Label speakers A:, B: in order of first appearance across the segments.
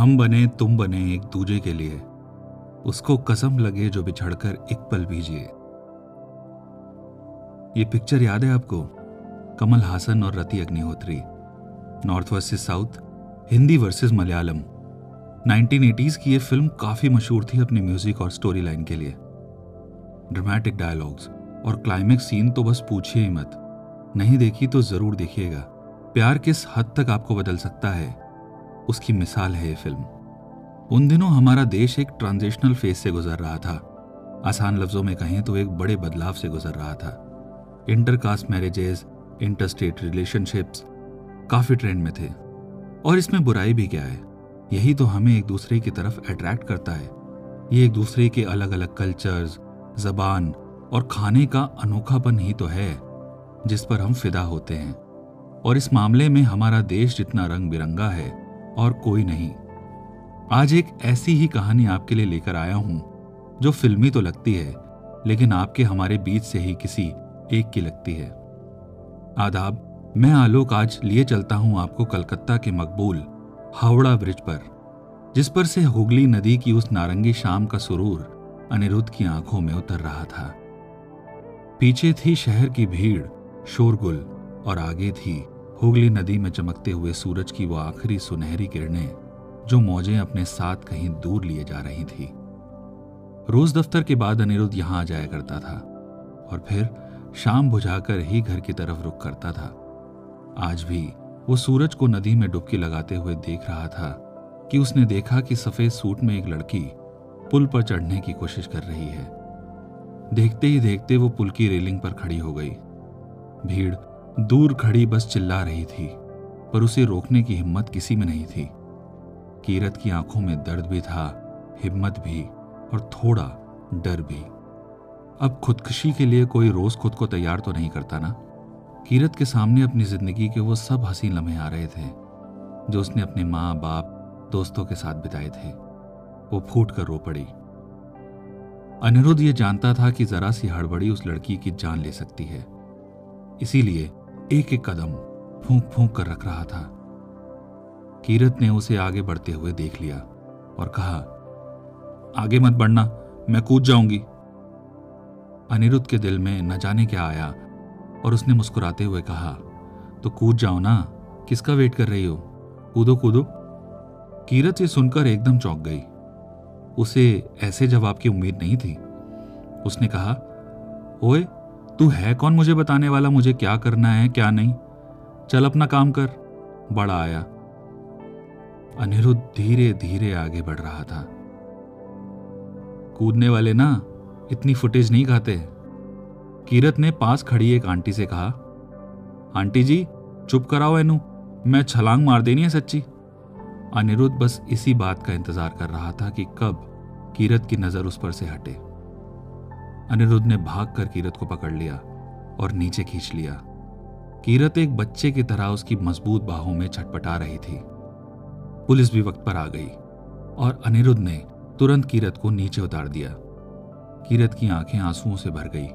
A: हम बने, तुम बने एक दूजे के लिए। उसको कसम लगे जो बिछड़कर एक पल भीजिए ये पिक्चर याद है आपको? कमल हासन और Rati Agnihotri. North versus south, Hindi versus Malayalam. 1980s की ये फ़िल्म काफ़ी मशहूर थी अपनी म्यूज़िक और स्टोरी लाइन के लिए। ड्रामेटिक डायलॉग्स और क्लाइमेक्स सीन तो बस पूछिए ही मत। नहीं देखी तो ज़रूर देखिएगा। प्यार किस हद तक आपको बदल सकता है? उसकी मिसाल है ये फ़िल्म। उन दिनों हमारा देश एक ट्रांजिशनल फ़ेज़ से गुजर रहा था। आसान लफ्जों में कहें तो एक बड़े बदलाव से गुजर रहा था। इंटरकास्ट मैरिजेस, इंटरस्टेट रिलेशनशिप्स काफ़ी ट्रेंड में थे। और इसमें बुराई भी क्या है? यही तो हमें एक दूसरे की तरफ़ अट्रैक्ट करता है। ये एक दूसरे के अलग अलग कल्चर्स जबान और खाने का अनोखापन ही तो है, जिस पर हम फिदा होते हैं। और इस मामले में हमारा देश जितना रंग बिरंगा है और कोई नहीं। आज एक ऐसी ही कहानी आपके लिए लेकर आया हूँ, जो फिल्मी तो लगती है, लेकिन आपके हमारे बीच से ही किसी एक की लगती है। आदाब, मैं आलोक आज लिए चलता हूँ आपको कलकत्ता के मकबूल, हावड़ा ब्रिज पर, जिस पर से हुगली नदी की उस नारंगी शाम का सुरूर अनिरुद्ध की आँखों में उतर रहा था। पीछे थी शहर की भीड़, शोरगुल, और आगे थी हुगली नदी में चमकते हुए सूरज की वो आखिरी सुनहरी किरणें जो मौजें अपने साथ कहीं दूर लिए जा रही थी। रोज दफ्तर के बाद अनिरुद्ध यहाँ आ जाया करता था और फिर शाम बुझाकर ही घर की तरफ़ रुक करता था। आज भी वो सूरज को नदी में डुबकी लगाते हुए देख रहा था कि उसने देखा कि सफ़ेद सूट में एक लड़की पुल पर चढ़ने की कोशिश कर रही है। देखते ही देखते वो पुल की रेलिंग पर खड़ी हो गई। भीड़ दूर खड़ी बस चिल्ला रही थी, पर उसे रोकने की हिम्मत किसी में नहीं थी। कीरत की आँखों में दर्द भी था, हिम्मत भी, और थोड़ा डर भी। अब खुदकुशी के लिए कोई रोज खुद को तैयार तो नहीं करता ना? कीरत के सामने अपनी ज़िंदगी के वो सब हसीन लम्हे आ रहे थे, जो उसने अपने माँ, बाप, दोस्तों के साथ बिताए थे। वो फूट कर रो पड़ी। अनिरुद्ध ये जानता था कि जरा सी हड़बड़ी उस लड़की की जान ले सकती है। इसीलिए एक एक कदम फूंक फूंक कर रख रहा था। कीरत ने उसे आगे बढ़ते हुए देख लिया और कहा, आगे मत बढ़ना, मैं कूद जाऊँगी। अनिरुद्ध के दिल में न जाने क्या आया और उसने मुस्कुराते हुए कहा तो कूद जाओ ना, किसका वेट कर रही हो? कूदो कूदो। कीरत ये सुनकर एकदम चौंक गई। उसे ऐसे जवाब की उम्मीद नहीं थी। उसने कहा, ओए तू है कौन मुझे बताने वाला? मुझे क्या करना है, क्या नहीं? चल अपना काम कर। बड़ा आया। अनिरुद्ध धीरे धीरे आगे बढ़ रहा था। कूदने वाले ना, इतनी फुटेज नहीं खाते। कीरत ने पास खड़ी एक आंटी से कहा, आंटी जी, चुप कराओ एनू मैं छलांग मार देनी है सच्ची। अनिरुद्ध बस इसी बात का इंतज़ार कर रहा था कि कब कीरत की नज़र उस पर से हटे। अनिरुद्ध ने भाग कर कीरत को पकड़ लिया और नीचे खींच लिया। कीरत एक बच्चे की तरह उसकी मज़बूत बाहों में छटपटा रही थी। पुलिस भी वक्त पर आ गई और अनिरुद्ध ने तुरंत कीरत को नीचे उतार दिया। कीरत की आँखें आंसुओं से भर गई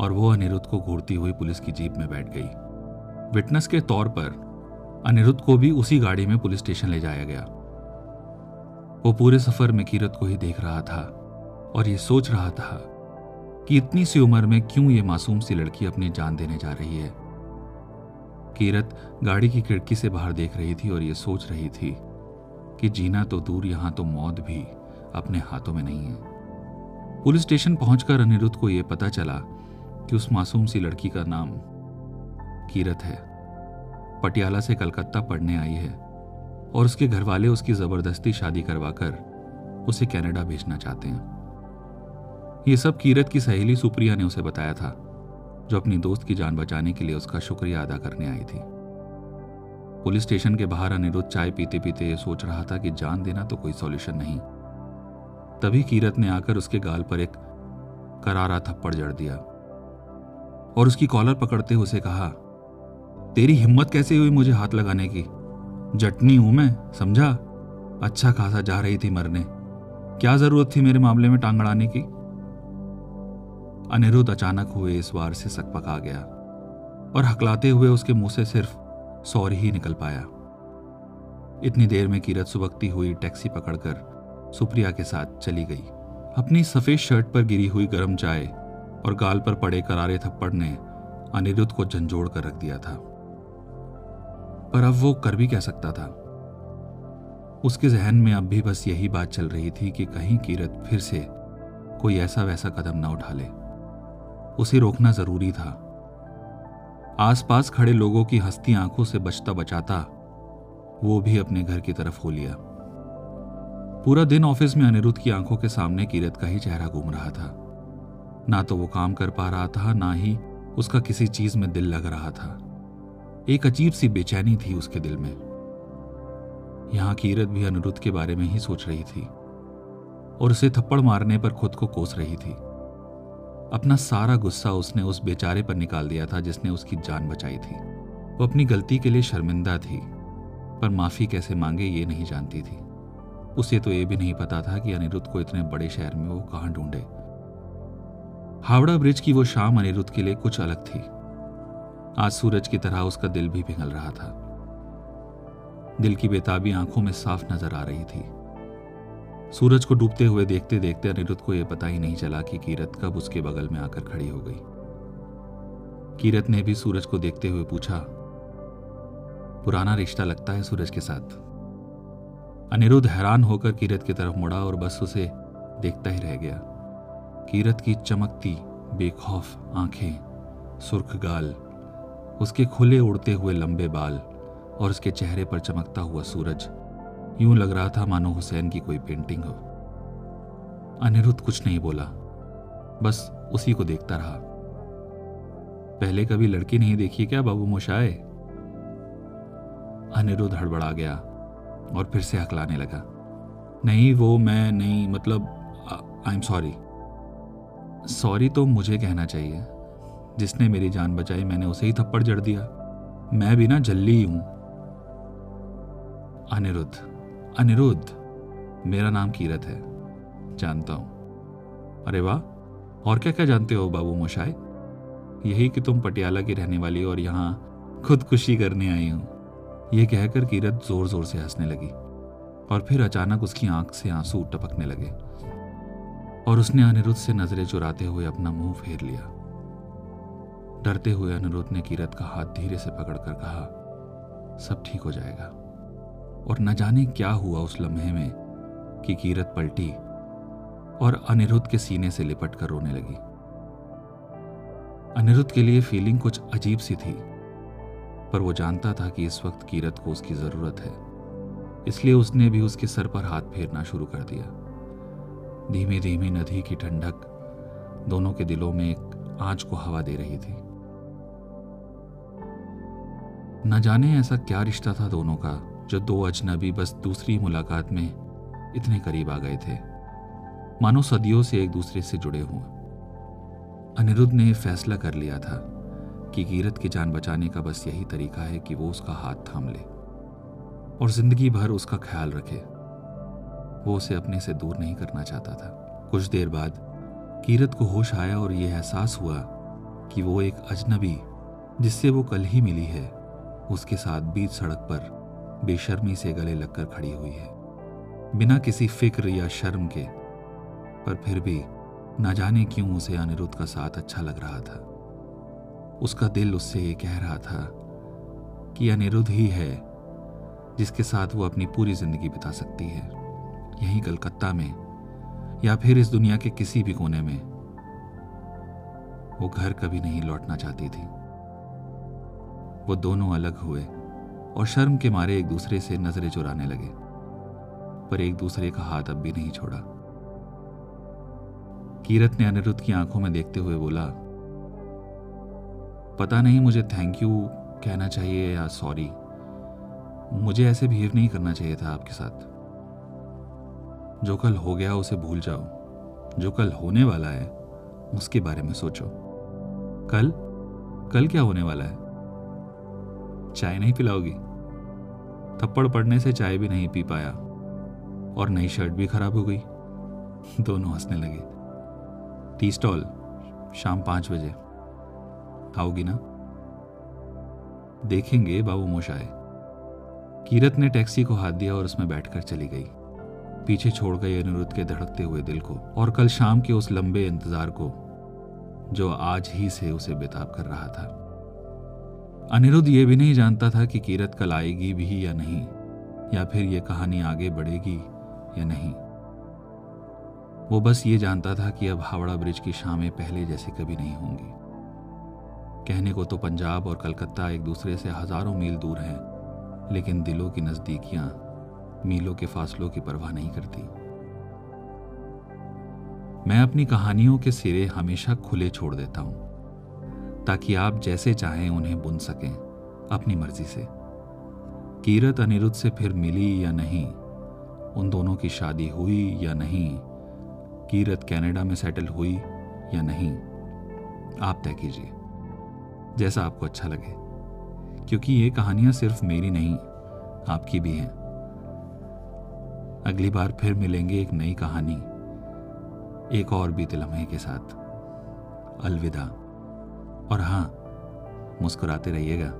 A: और वो अनिरुद्ध को घूरती हुई पुलिस की जीप में बैठ गई। विटनेस के तौर पर अनिरुद्ध को भी उसी गाड़ी में पुलिस स्टेशन ले जाया गया। वो पूरे सफ़र में कीरत को ही देख रहा था और ये सोच रहा था कि इतनी सी उम्र में क्यों ये मासूम सी लड़की अपनी जान देने जा रही है? कीरत गाड़ी की खिड़की से बाहर देख रही थी और ये सोच रही थी कि जीना तो दूर, यहाँ तो मौत भी अपने हाथों में नहीं है। पुलिस स्टेशन पहुंचकर अनिरुद्ध को यह पता चला कि उस मासूम सी लड़की का नाम कीरत है। पटियाला से कलकत्ता पढ़ने आई है और उसके घर वाले उसकी ज़बरदस्ती शादी करवाकर उसे कनाडा भेजना चाहते हैं। ये सब कीरत की सहेली सुप्रिया ने उसे बताया था, जो अपनी दोस्त की जान बचाने के लिए उसका शुक्रिया अदा करने आई थी। पुलिस स्टेशन के बाहर अनिरुद्ध चाय पीते पीते सोच रहा था कि जान देना तो कोई सॉल्यूशन नहीं। तभी कीरत ने आकर उसके गाल पर एक करारा थप्पड़ जड़ दिया और उसकी कॉलर पकड़ते हुए उसे कहा, तेरी हिम्मत कैसे हुई मुझे हाथ लगाने की? जटनी हूँ मैं, समझा? अच्छा खासा जा रही थी मरने। क्या ज़रूरत थी मेरे मामले में टांग अड़ाने की? अनिरुद्ध अचानक हुए इस वार से सकपका गया और हकलाते हुए उसके मुँह से सिर्फ़ सॉरी ही निकल पाया। इतनी देर में कीरत सुबकती हुई टैक्सी पकड़कर सुप्रिया के साथ चली गई। अपनी सफ़ेद शर्ट पर गिरी हुई गर्म चाय और गाल पर पड़े करारे थप्पड़ ने अनिरुद्ध को झंझोड़ कर रख दिया था। पर अब वो कर भी कह सकता था? उसके जहन में अब भी बस यही बात चल रही थी कि कहीं कीरत फिर से कोई ऐसा वैसा कदम ना उठा ले। उसे रोकना ज़रूरी था। आसपास खड़े लोगों की हस्ती आँखों से बचता बचाता, वो भी अपने घर की तरफ़ हो लिया। पूरा दिन ऑफ़िस में अनिरुद्ध की आँखों के सामने कीरत का ही चेहरा घूम रहा था। ना तो वो काम कर पा रहा था, ना ही उसका किसी चीज़ में दिल लग रहा था। एक अजीब सी बेचैनी थी उसके दिल में। यहाँ कीरत भी अनिरुद्ध के बारे में ही सोच रही थी और उसे थप्पड़ मारने पर खुद को कोस रही थी। अपना सारा गुस्सा उसने उस बेचारे पर निकाल दिया था जिसने उसकी जान बचाई थी। वो अपनी गलती के लिए शर्मिंदा थी, पर माफ़ी कैसे मांगे ये नहीं जानती थी। उसे तो ये भी नहीं पता था कि अनिरुद्ध को इतने बड़े शहर में वो कहाँ ढूंढे। हावड़ा ब्रिज की वो शाम अनिरुद्ध के लिए कुछ अलग थी। आज सूरज की तरह उसका दिल भी पिघल रहा था। दिल की बेताबी आँखों में साफ़ नज़र आ रही थी। सूरज को डूबते हुए देखते देखते अनिरुद्ध को यह पता ही नहीं चला कि कीरत कब उसके बगल में आकर खड़ी हो गई। कीरत ने भी सूरज को देखते हुए पूछा, पुराना रिश्ता लगता है सूरज के साथ? अनिरुद्ध हैरान होकर कीरत की तरफ़ मुड़ा और बस उसे देखता ही रह गया। कीरत की चमकती, बेखौफ आँखें, सुर्ख गाल, उसके खुले उड़ते हुए लंबे बाल और उसके चेहरे पर चमकता हुआ सूरज यूँ लग रहा था मानो हुसैन की कोई पेंटिंग हो। अनिरुद्ध कुछ नहीं बोला। बस उसी को देखता रहा। पहले कभी लड़की नहीं देखी क्या बाबू मोशाए? अनिरुद्ध हड़बड़ा गया और फिर से हकलाने लगा। नहीं, वो मैं नहीं मतलब आई एम सॉरी सॉरी तो मुझे कहना चाहिए। जिसने मेरी जान बचाई, मैंने उसे ही थप्पड़ जड़ दिया। मैं भी ना जल्ली हूँ। अनिरुद्ध अनिरुद्ध, मेरा नाम कीरत है, जानता हूँ। अरे वाह, और क्या क्या जानते हो बाबू मोशाए यही कि तुम पटियाला की रहने वाली और यहाँ खुदकुशी करने आई हो। यह कहकर कीरत ज़ोर ज़ोर से हंसने लगी और फिर अचानक उसकी आँख से आँसू टपकने लगे और उसने अनिरुद्ध से नज़रें चुराते हुए अपना मुँह फेर लिया। डरते हुए अनिरुद्ध ने कीरत का हाथ धीरे से पकड़कर कहा, सब ठीक हो जाएगा। और न जाने क्या हुआ उस लम्हे में कि कीरत पलटी और अनिरुद्ध के सीने से लिपट कर रोने लगी। अनिरुद्ध के लिए फीलिंग कुछ अजीब सी थी, पर वो जानता था कि इस वक्त कीरत को उसकी ज़रूरत है, इसलिए उसने भी उसके सर पर हाथ फेरना शुरू कर दिया। धीमे धीमी नदी की ठंडक दोनों के दिलों में एक आँच को हवा दे रही थी। न जाने ऐसा क्या रिश्ता था दोनों का जो दो अजनबी बस दूसरी मुलाकात में इतने करीब आ गए थे। मानो सदियों से एक दूसरे से जुड़े हुए। अनिरुद्ध ने फैसला कर लिया था कि कीरत की जान बचाने का बस यही तरीका है कि वो उसका हाथ थाम ले और ज़िंदगी भर उसका ख्याल रखे। वो उसे अपने से दूर नहीं करना चाहता था। कुछ देर बाद कीरत को होश आया और यह एहसास हुआ कि वो एक अजनबी, जिससे वो कल ही मिली है, उसके साथ बीच सड़क पर बेशर्मी से गले लगकर खड़ी हुई है। बिना किसी फ़िक्र या शर्म के, पर फिर भी न जाने क्यों उसे अनिरुद्ध का साथ अच्छा लग रहा था। उसका दिल उससे ये कह रहा था कि अनिरुद्ध ही है जिसके साथ वो अपनी पूरी ज़िंदगी बिता सकती है, यहीं कलकत्ता में या फिर इस दुनिया के किसी भी कोने में। वो घर कभी नहीं लौटना चाहती थी। वो दोनों अलग हुए। और शर्म के मारे एक दूसरे से नज़रें चुराने लगे। पर एक दूसरे का हाथ अब भी नहीं छोड़ा। कीरत ने अनिरुद्ध की आँखों में देखते हुए बोला, पता नहीं मुझे थैंक यू कहना चाहिए या सॉरी मुझे ऐसे बिहेव नहीं करना चाहिए था आपके साथ। जो कल हो गया उसे भूल जाओ। जो कल होने वाला है, उसके बारे में सोचो। कल? कल क्या होने वाला है? चाय नहीं पिलाओगी? थप्पड़ पड़ने से चाय भी नहीं पी पाया और नई शर्ट भी खराब हो गई। दोनों हंसने लगे। टी स्टॉल, शाम पाँच बजे। आओगी ना? देखेंगे, बाबू मोशाए कीरत ने टैक्सी को हाथ दिया और उसमें बैठकर चली गई। पीछे छोड़ गई अनिरुद्ध के धड़कते हुए दिल को और कल शाम के उस लंबे इंतज़ार को, जो आज ही से उसे बेताब कर रहा था। अनिरुद्ध ये भी नहीं जानता था कि कीरत कल आएगी भी या नहीं, या फिर ये कहानी आगे बढ़ेगी या नहीं। वो बस ये जानता था कि अब हावड़ा ब्रिज की शामें पहले जैसे कभी नहीं होंगी। कहने को तो पंजाब और कलकत्ता एक दूसरे से हज़ारों मील दूर हैं, लेकिन दिलों की नजदीकियाँ मीलों के फासलों की परवाह नहीं करती। मैं अपनी कहानियों के सिरे हमेशा खुले छोड़ देता हूँ। ताकि आप जैसे चाहें उन्हें बुन सकें, अपनी मर्ज़ी से। कीरत अनिरुद्ध से फिर मिली या नहीं? उन दोनों की शादी हुई या नहीं? कीरत कनाडा में सेटल हुई या नहीं? आप तय कीजिए। जैसा आपको अच्छा लगे। क्योंकि ये कहानियाँ सिर्फ़ मेरी नहीं, आपकी भी हैं। अगली बार फिर मिलेंगे एक नई कहानी, एक और बीते लम्हे के साथ। अलविदा। और हाँ मुस्कुराते रहिएगा।